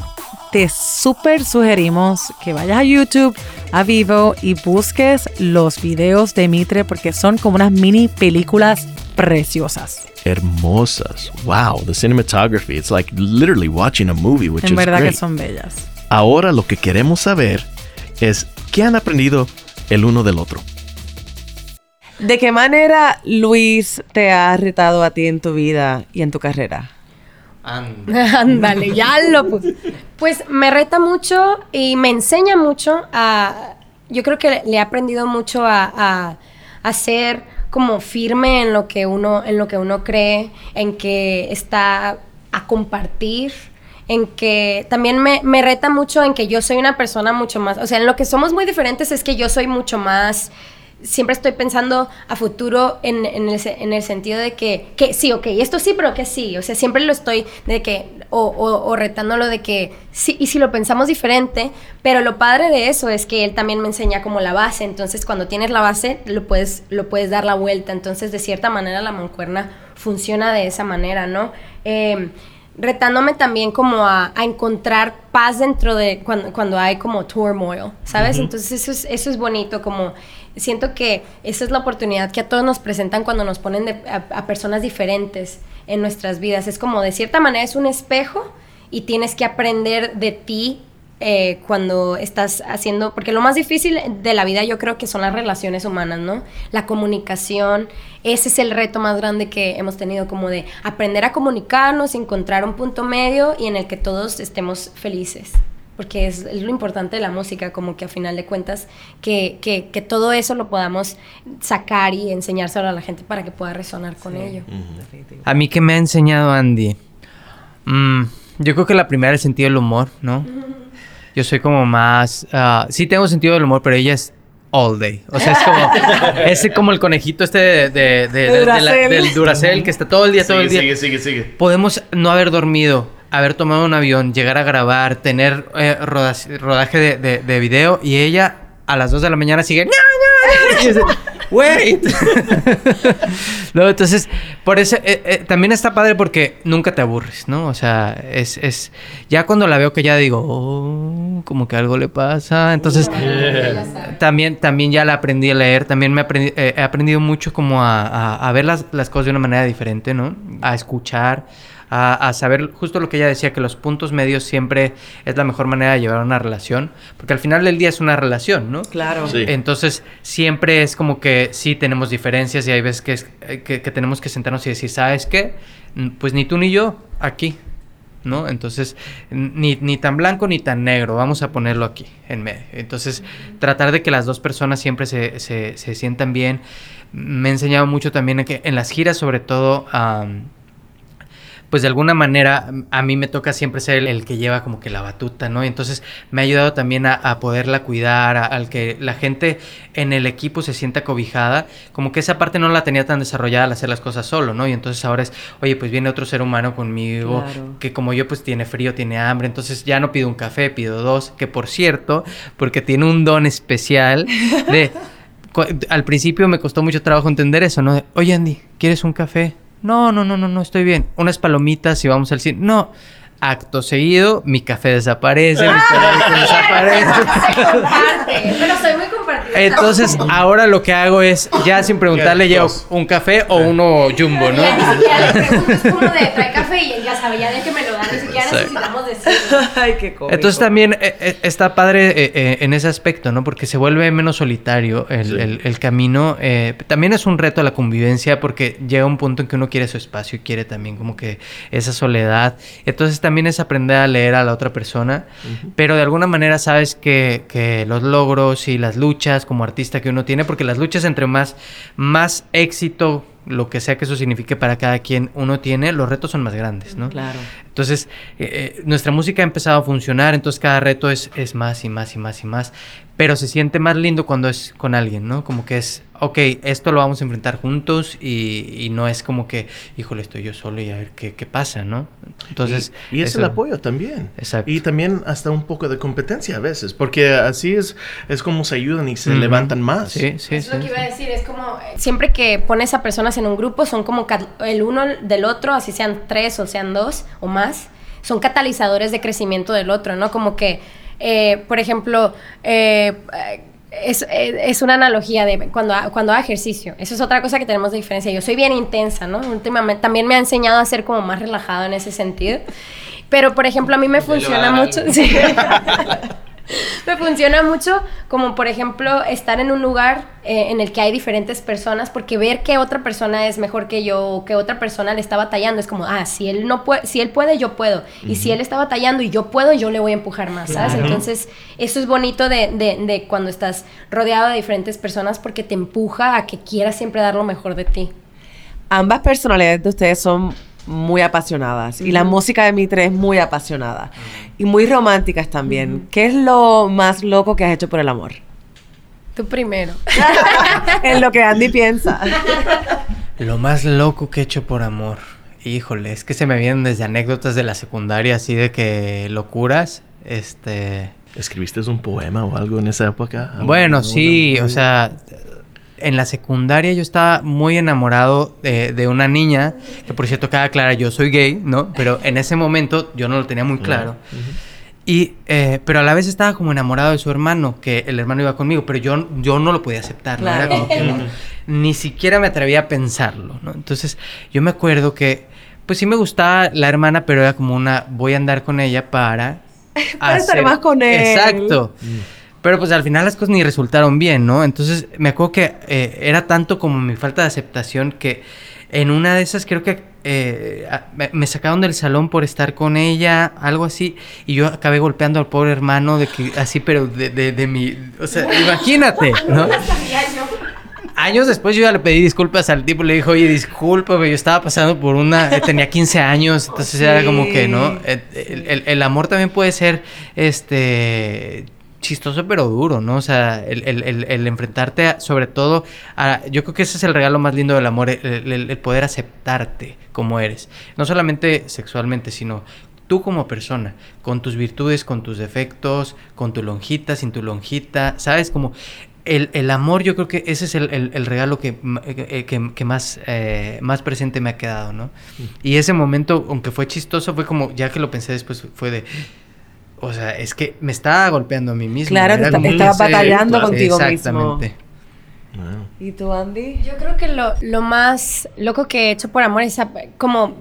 te súper sugerimos que vayas a YouTube, a Vivo y busques los videos de Mitre porque son como unas mini películas preciosas. Hermosas. Wow, the cinematography. It's like literally watching a movie, which En is verdad great. que son bellas. Ahora lo que queremos saber es qué han aprendido el uno del otro. ¿De qué manera Luis te ha retado a ti en tu vida y en tu carrera? (laughs) Ándale, ya lo puse. Pues me reta mucho y me enseña mucho a... Yo creo que le he aprendido mucho a, a, a ser como firme en lo que uno, en lo que uno cree, en que está a compartir, en que también me, me reta mucho en que yo soy una persona mucho más, o sea, en lo que somos muy diferentes es que yo soy mucho más siempre estoy pensando a futuro en, en el, se- en el sentido de que, que sí, ok, esto sí, pero que sí. O sea, siempre lo estoy de que, o, o, o retándolo de que sí, y si lo pensamos diferente, pero lo padre de eso es que él también me enseña como la base. Entonces, cuando tienes la base, lo puedes, lo puedes dar la vuelta. Entonces, de cierta manera, la mancuerna funciona de esa manera, ¿no? Eh, retándome también como a, a encontrar paz dentro de cuando, cuando hay como turmoil, ¿sabes? Entonces eso es, eso es bonito, como siento que esa es la oportunidad que a todos nos presentan cuando nos ponen a personas diferentes en nuestras vidas. Es como de cierta manera es un espejo y tienes que aprender de ti eh, cuando estás haciendo, porque lo más difícil de la vida yo creo que son las relaciones humanas, ¿no? La comunicación, ese es el reto más grande que hemos tenido, como de aprender a comunicarnos, encontrar un punto medio y en el que todos estemos felices. Porque es, es lo importante de la música, como que a final de cuentas, que, que, que todo eso lo podamos sacar y enseñárselo a la gente para que pueda resonar con ello. A mí que me ha enseñado Andy. Mm, yo creo que la primera es el sentido del humor, ¿no? Yo soy como más... ah, sí tengo sentido del humor, pero ella es all day. O sea, es como, (laughs) es como el conejito este de, de- de- de- de la- Duracell. del Duracell que está todo el día, (laughs) todo el día. sigue, sigue, sigue. Podemos no haber dormido, haber tomado un avión, llegar a grabar, tener eh, rodas- rodaje de, de- de video y ella a las 2 de la mañana sigue... (laughs) Wait. (laughs) no, entonces, por eso eh, eh, también está padre porque nunca te aburres, ¿no? O sea, es, es ya cuando la veo que ya digo, oh, como que algo le pasa. Entonces, también, también ya la aprendí a leer, también me aprendí, eh, he aprendido mucho como a, a- a ver las, las cosas de una manera diferente, ¿no? A escuchar, a, a saber justo lo que ella decía, que los puntos medios siempre es la mejor manera de llevar una relación, porque al final del día es una relación, ¿no? Claro. Sí. Entonces, siempre es como que sí tenemos diferencias y hay veces que, es- que, que tenemos que sentarnos y decir, ¿sabes qué? Mm, Pues ni tú ni yo, aquí, ¿no? Entonces, ni, ni tan blanco ni tan negro, vamos a ponerlo aquí, en medio. Entonces, tratar de que las dos personas siempre se, se, se sientan bien. Me ha enseñado mucho también en que en las giras, sobre todo, am, pues de alguna manera a mí me toca siempre ser el, el que lleva como que la batuta, ¿no? Y entonces me ha ayudado también a, a poderla cuidar, a- al que la gente en el equipo se sienta cobijada, como que esa parte no la tenía tan desarrollada al hacer las cosas solo, ¿no? Y entonces ahora es, oye, pues viene otro ser humano conmigo, Claro. que como yo pues tiene frío, tiene hambre, entonces ya no pido un café, pido dos, que por cierto, porque tiene un don especial de... (laughs) Al principio me costó mucho trabajo entender eso, ¿no? De, Oye, Andy, ¿quieres un café? No, no, no, no, no estoy bien. Unas palomitas y vamos al cine. No. Acto seguido, mi café desaparece, mis (laughs) palomitas desaparecen. (laughs) comparte, pero soy muy compartida. Entonces, ahora lo que hago es, ya sin preguntarle, llevo un café o uno jumbo, ¿no? Ya ni siquiera le pregunto, es como de trae café y él ya sabe, ya de que me lo da, ni siquiera necesitamos (laughs) Ay, qué cómico. Entonces también eh, eh, está padre eh, eh, en ese aspecto, ¿no? Porque se vuelve menos solitario el, Sí. el- el camino. eh, también es un reto la convivencia porque llega un punto en que uno quiere su espacio y quiere también como que esa soledad. Entonces también es aprender a leer a la otra persona, pero de alguna manera sabes que, que los logros y las luchas como artista que uno tiene, porque las luchas entre más, más éxito, lo que sea que eso signifique para cada quien uno tiene, los retos son más grandes, ¿no? Claro. Entonces, eh, eh, nuestra música ha empezado a funcionar, entonces cada reto es, es más y más y más y más, pero se siente más lindo cuando es con alguien, ¿no? Como que es, ok, esto lo vamos a enfrentar juntos y, y no es como que, híjole, estoy yo solo y a ver qué, qué pasa, ¿no? Entonces... y, y es eso- el apoyo también. Exacto. Y también hasta un poco de competencia a veces, porque así es, es como se ayudan y se levantan más. Sí, sí, Es sí. lo que iba a decir, es como eh, siempre que pones a personas en un grupo, son como cat- el uno del otro, así sean tres o sean dos o más, son catalizadores de crecimiento del otro, ¿no? Como que, eh, por ejemplo, eh, es, eh, es una analogía de cuando, cuando hago ejercicio. Eso es otra cosa que tenemos de diferencia. Yo soy bien intensa, ¿no? Últimamente también me ha enseñado a ser como más relajado en ese sentido. Pero, por ejemplo, a mí me funciona mucho. (laughs) sí. (laughs) (laughs) me funciona mucho como, por ejemplo, estar en un lugar eh, en el que hay diferentes personas, porque ver que otra persona es mejor que yo o que otra persona le está batallando es como, ah, si él no puede, si él puede, yo puedo. Y si él está batallando y yo puedo, yo le voy a empujar más, ¿sabes? Entonces, eso es bonito de, de- de cuando estás rodeado de diferentes personas porque te empuja a que quieras siempre dar lo mejor de ti. Ambas personalidades de ustedes son muy apasionadas y la música de Mitre es muy apasionada y muy románticas también. ¿Qué es lo más loco que has hecho por el amor? Tú primero. (laughs) en lo que Andy piensa. (laughs) Lo más loco que he hecho por amor. Híjole, es que se me vienen desde anécdotas de la secundaria, así de que locuras. Este. ¿Escribiste un poema o algo en esa época? Bueno, ¿Alguna- sí, o sea, en la secundaria yo estaba muy enamorado de, de una niña, que por cierto, cada clara, yo soy gay, ¿no? Pero en ese momento yo no lo tenía muy claro. Y, eh, pero a la vez estaba como enamorado de su hermano, que el hermano iba conmigo, pero yo, yo no lo podía aceptar, ¿no? Era como que no- ni siquiera me atrevía a pensarlo, ¿no? Entonces yo me acuerdo que, pues sí me gustaba la hermana, pero era como una, voy a andar con ella para... (laughs) Para estar más con él. Exacto. Pero pues al final las cosas ni resultaron bien, ¿no? Entonces me acuerdo que eh, era tanto como mi falta de aceptación que en una de esas creo que eh, me, sacaron del salón por estar con ella, algo así, y yo acabé golpeando al pobre hermano de que así, pero de, de, de mi, o sea, imagínate, (laughs) ¿no? Años después yo ya le pedí disculpas al tipo, le dijo, oye, discúlpame, yo estaba pasando por una, eh, tenía 15 años, entonces era como que, ¿no? El, el- el amor también puede ser, este, chistoso pero duro, ¿no? O sea, el, el- el- el enfrentarte a- sobre todo a, yo creo que ese es el regalo más lindo del amor, el, poder aceptarte como eres, no solamente sexualmente, sino tú como persona, con tus virtudes, con tus defectos, con tu lonjita, sin tu lonjita, ¿sabes? Como el, amor, yo creo que ese es el, regalo que, eh, que, que más, eh, más presente me ha quedado, ¿no? Y ese momento, aunque fue chistoso, fue como, ya que lo pensé después, fue de... O sea, es que me estaba golpeando a mí mismo. Claro, te esta- como- estabas batallando claro. contigo mismo. Exactamente. ¿Y tú, Andy? Yo creo que lo, lo más loco que he hecho por amor es como...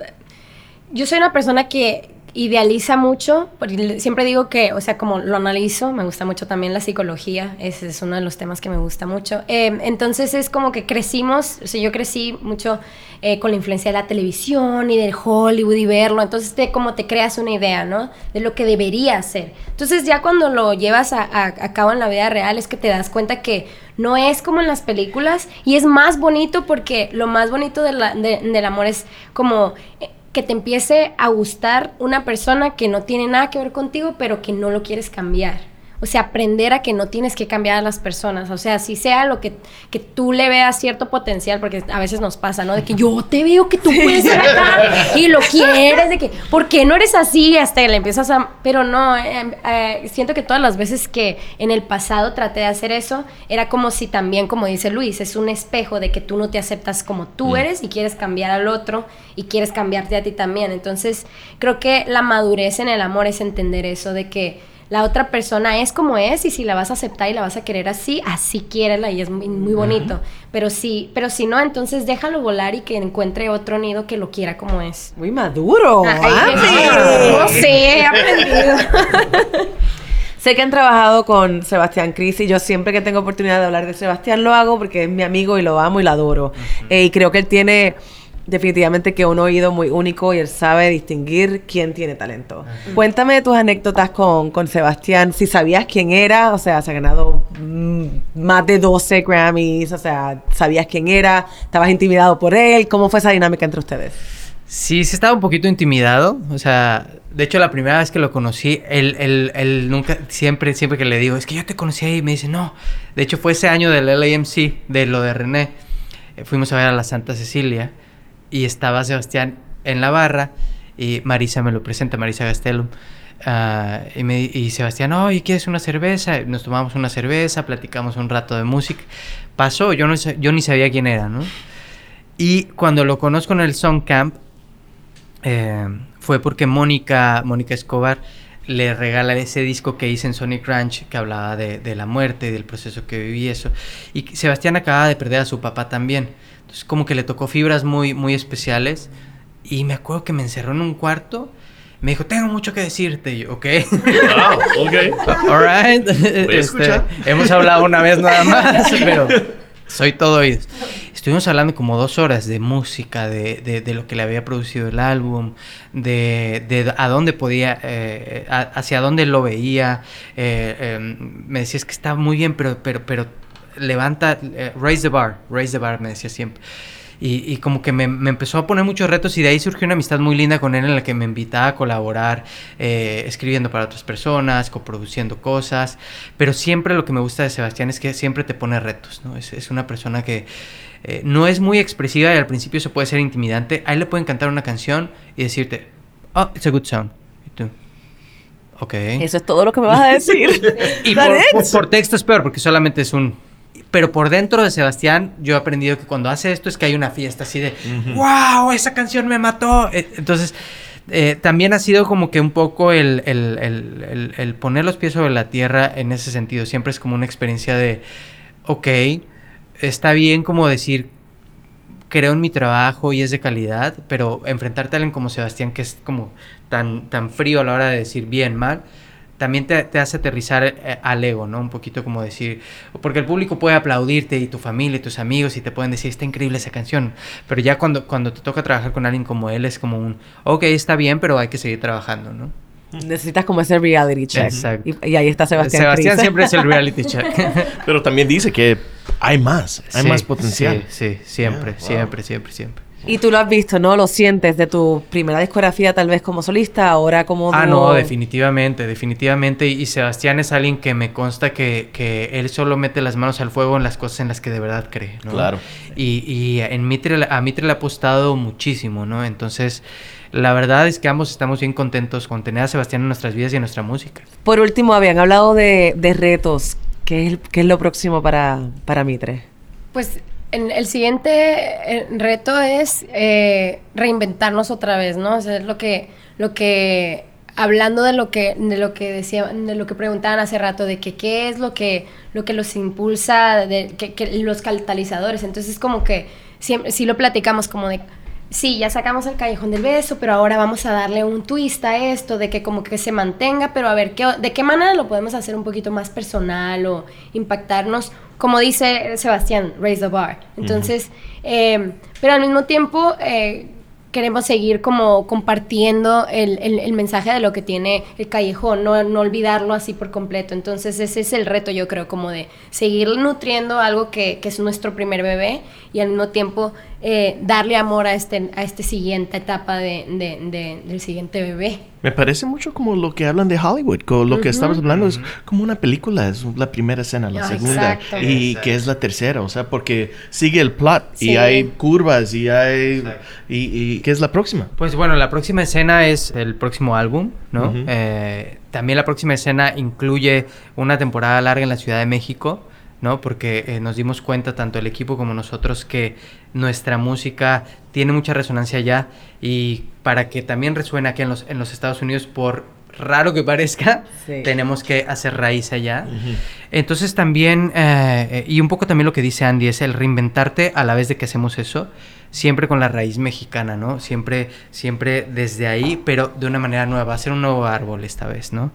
Yo soy una persona que idealiza mucho, porque siempre digo que, o sea, como lo analizo, me gusta mucho también la psicología, ese es uno de los temas que me gusta mucho. Eh, entonces es como que crecimos, o sea, yo crecí mucho eh, con la influencia de la televisión y del Hollywood y verlo, entonces te, como te creas una idea, ¿no? De lo que debería ser. Entonces ya cuando lo llevas a, cabo en la vida real es que te das cuenta que no es como en las películas y es más bonito porque lo más bonito del amor es como eh, que te empiece a gustar una persona que no tiene nada que ver contigo pero que no lo quieres cambiar. O sea, aprender a que no tienes que cambiar a las personas. O sea, si sea lo que, que tú le veas cierto potencial, porque a veces nos pasa, ¿no? De que yo te veo que tú puedes ser acá y lo (laughs) quieres, de que, ¿por qué no eres así? Hasta que le empiezas a... Pero no, eh, eh, siento que todas las veces que en el pasado traté de hacer eso, era como si también, como dice Luis, es un espejo de que tú no te aceptas como tú eres y quieres cambiar al otro y quieres cambiarte a ti también. Entonces, creo que la madurez en el amor es entender eso, de que la otra persona es como es y si la vas a aceptar y la vas a querer así, así quiérela y es muy, muy bonito. Pero si, pero si no, entonces déjalo volar y que encuentre otro nido que lo quiera como es. Muy maduro, Ay, Andy. no sé, he aprendido. (laughs) Sé que han trabajado con Sebastián Cris y yo siempre que tengo oportunidad de hablar de Sebastián lo hago porque es mi amigo y lo amo y lo adoro. Eh, y creo que él tiene definitivamente que un oído muy único y él sabe distinguir quién tiene talento. Cuéntame de tus anécdotas con, con Sebastián, si sabías quién era, o sea, se ha ganado mm, más de 12 Grammys, o sea, sabías quién era, estabas intimidado por él, ¿cómo fue esa dinámica entre ustedes? Sí, sí estaba un poquito intimidado. O sea, de hecho, la primera vez que lo conocí, él, él, él nunca, siempre, siempre que le digo, es que yo te conocí ahí, me dice, no. De hecho, fue ese año del LAMC, de lo de René. Eh, fuimos a ver a la Santa Cecilia y estaba Sebastián en la barra y Marisa me lo presenta, Marisa Gastelum. Ah, y, me, y Sebastián, oye, ¿quieres una cerveza? Nos tomamos una cerveza, platicamos un rato de música. Pasó, yo, no, yo ni sabía quién era, ¿no? Y cuando lo conozco en el Song Camp, eh, fue porque Mónica, Mónica Escobar le regala ese disco que hice en Sonic Ranch que hablaba de, la muerte del proceso que viví eso. Y Sebastián acababa de perder a su papá también. Entonces como que le tocó fibras muy, muy especiales. Y me acuerdo que me encerró en un cuarto. Me dijo, tengo mucho que decirte. Y yo, ok. Wow, ok. (laughs) All right. (laughs) Este, hemos hablado una vez nada (laughs) más, pero soy todo oídos. Estuvimos hablando como dos horas de música, de, de- de lo que le había producido el álbum, de, de a dónde podía, eh, a- hacia dónde lo veía. Eh, eh, me decías que estaba muy bien, pero, pero, pero levanta, eh, raise the bar, raise the bar, me decía siempre. Y, y como que me, me empezó a poner muchos retos y de ahí surgió una amistad muy linda con él en la que me invitaba a colaborar, eh, escribiendo para otras personas, coproduciendo cosas. Pero siempre lo que me gusta de Sebastián es que siempre te pone retos, ¿no? Es, es una persona que eh, no es muy expresiva y al principio se puede ser intimidante. A él le pueden cantar una canción y decirte, oh, it's a good song. Y tú, ok. Eso es todo lo que me vas a decir. (laughs) Y por, por- por texto es peor porque solamente es un... Pero por dentro de Sebastián yo he aprendido que cuando hace esto es que hay una fiesta así de ¡Wow! Esa canción me mató. Eh, Entonces eh, también ha sido como que un poco el, el- el- el- el poner los pies sobre la tierra en ese sentido. Siempre es como una experiencia de ok, está bien como decir creo en mi trabajo y es de calidad, pero enfrentarte a alguien como Sebastián que es como tan, tan frío a la hora de decir bien, mal, también te, te hace aterrizar eh, al ego, ¿no? Un poquito como decir, porque el público puede aplaudirte y tu familia y tus amigos y te pueden decir, está increíble esa canción, pero ya cuando, cuando te toca trabajar con alguien como él es como un, ok, está bien, pero hay que seguir trabajando, ¿no? Necesitas como ese reality check. Exacto. Y, y ahí está Sebastián. Sebastián Cris. siempre es el (laughs) reality check. Pero también dice que hay más, hay Sí, más potencial. Sí, sí, siempre, Yeah, wow. siempre, siempre, siempre. Y tú lo has visto, ¿no? Lo sientes de tu primera discografía, tal vez como solista, ahora como. Ah, no, definitivamente, definitivamente. Y Sebastián es alguien que me consta que, que él solo mete las manos al fuego en las cosas en las que de verdad cree, ¿no? Claro. Y, y en Mitre, a Mitre le ha apostado muchísimo, ¿no? Entonces, la verdad es que ambos estamos bien contentos con tener a Sebastián en nuestras vidas y en nuestra música. Por último, habían hablado de, de retos. ¿Qué es, el- qué es lo próximo para, para Mitre? Pues en- el siguiente eh, reto es eh, reinventarnos otra vez, ¿no? O sea, es lo que, lo que, hablando de lo que, de lo que decía, de lo que preguntaban hace rato, de que qué es lo que, lo que los impulsa, de que, que los catalizadores. Entonces como que siempre, sí lo platicamos como de sí, ya sacamos el callejón del beso, pero ahora vamos a darle un twist a esto, de que como que se mantenga, pero a ver, ¿qué, ¿de qué manera lo podemos hacer un poquito más personal o impactarnos? Como dice Sebastián, raise the bar. Entonces, eh, pero al mismo tiempo... eh, queremos seguir como compartiendo el, el- el mensaje de lo que tiene el callejón, no, no olvidarlo así por completo. Entonces ese es el reto, yo creo, como de seguir nutriendo algo que, que es nuestro primer bebé y al mismo tiempo eh, darle amor a, este, a esta siguiente etapa de, de- de- del siguiente bebé. Me parece mucho como lo que hablan de Hollywood, con lo que estabas hablando es como una película, es la primera escena, la Ah, segunda exacto. y que es la tercera, o sea, porque sigue el plot y hay curvas y hay y, y ¿qué es la próxima? Pues bueno, la próxima escena es el próximo álbum, ¿no? Eh, también la próxima escena incluye una temporada larga en la Ciudad de México, ¿no? Porque eh, nos dimos cuenta, tanto el equipo como nosotros, que nuestra música tiene mucha resonancia allá y para que también resuene aquí en los, en los Estados Unidos, por raro que parezca, Sí. tenemos que hacer raíz allá. Entonces también, eh, eh, y un poco también lo que dice Andy, es el reinventarte a la vez de que hacemos eso, siempre con la raíz mexicana, ¿no? Siempre, siempre desde ahí, pero de una manera nueva, hacer un nuevo árbol esta vez, ¿no?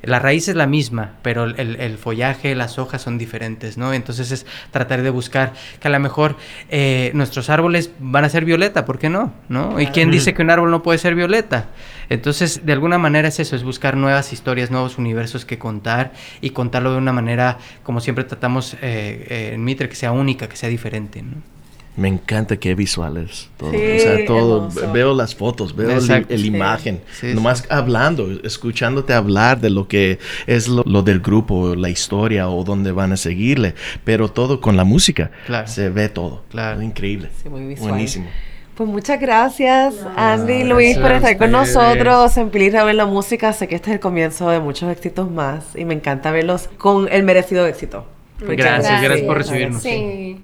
La raíz es la misma, pero el, el follaje, las hojas son diferentes, ¿no? Entonces es tratar de buscar que a lo mejor eh, nuestros árboles van a ser violeta, ¿por qué no? ¿No? ¿Y quién dice que un árbol no puede ser violeta? Entonces, de alguna manera es eso, es buscar nuevas historias, nuevos universos que contar y contarlo de una manera, como siempre tratamos eh, eh, en Mitre, que sea única, que sea diferente, ¿no? Me encanta qué visuales, todo, Sí, o sea, todo, hermoso. veo las fotos, veo Sí. imagen, Sí, nomás hablando, escuchándote hablar de lo que es lo, lo del grupo, la historia o dónde van a seguirle, pero todo con la música, Claro. se ve todo, Claro. increíble, Sí, muy visual. buenísimo. Pues muchas gracias, Andy y gracias Luis, por estar con nosotros en Pili Raúl en la música. Sé que este es el comienzo de muchos éxitos más y me encanta verlos con el merecido éxito. Muchas Gracias, gracias por recibirnos. Sí.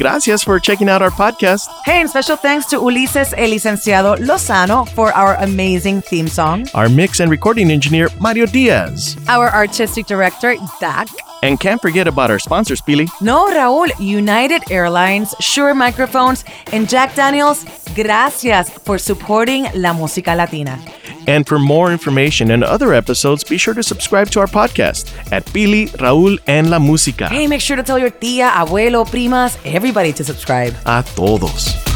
Gracias for checking out our podcast. Hey, and special thanks to Ulises El Licenciado Lozano for our amazing theme song. Our mix and recording engineer, Mario Diaz. Our artistic director, Dak. And can't forget about our sponsors, Pili. No, Raúl, United Airlines, Shure Microphones, and Jack Daniels, gracias for supporting la música latina. And for more information and other episodes, be sure to subscribe to our podcast at Pili, Raúl, and La Música. Hey, make sure to tell your tía, abuelo, primas, everybody to subscribe. A todos.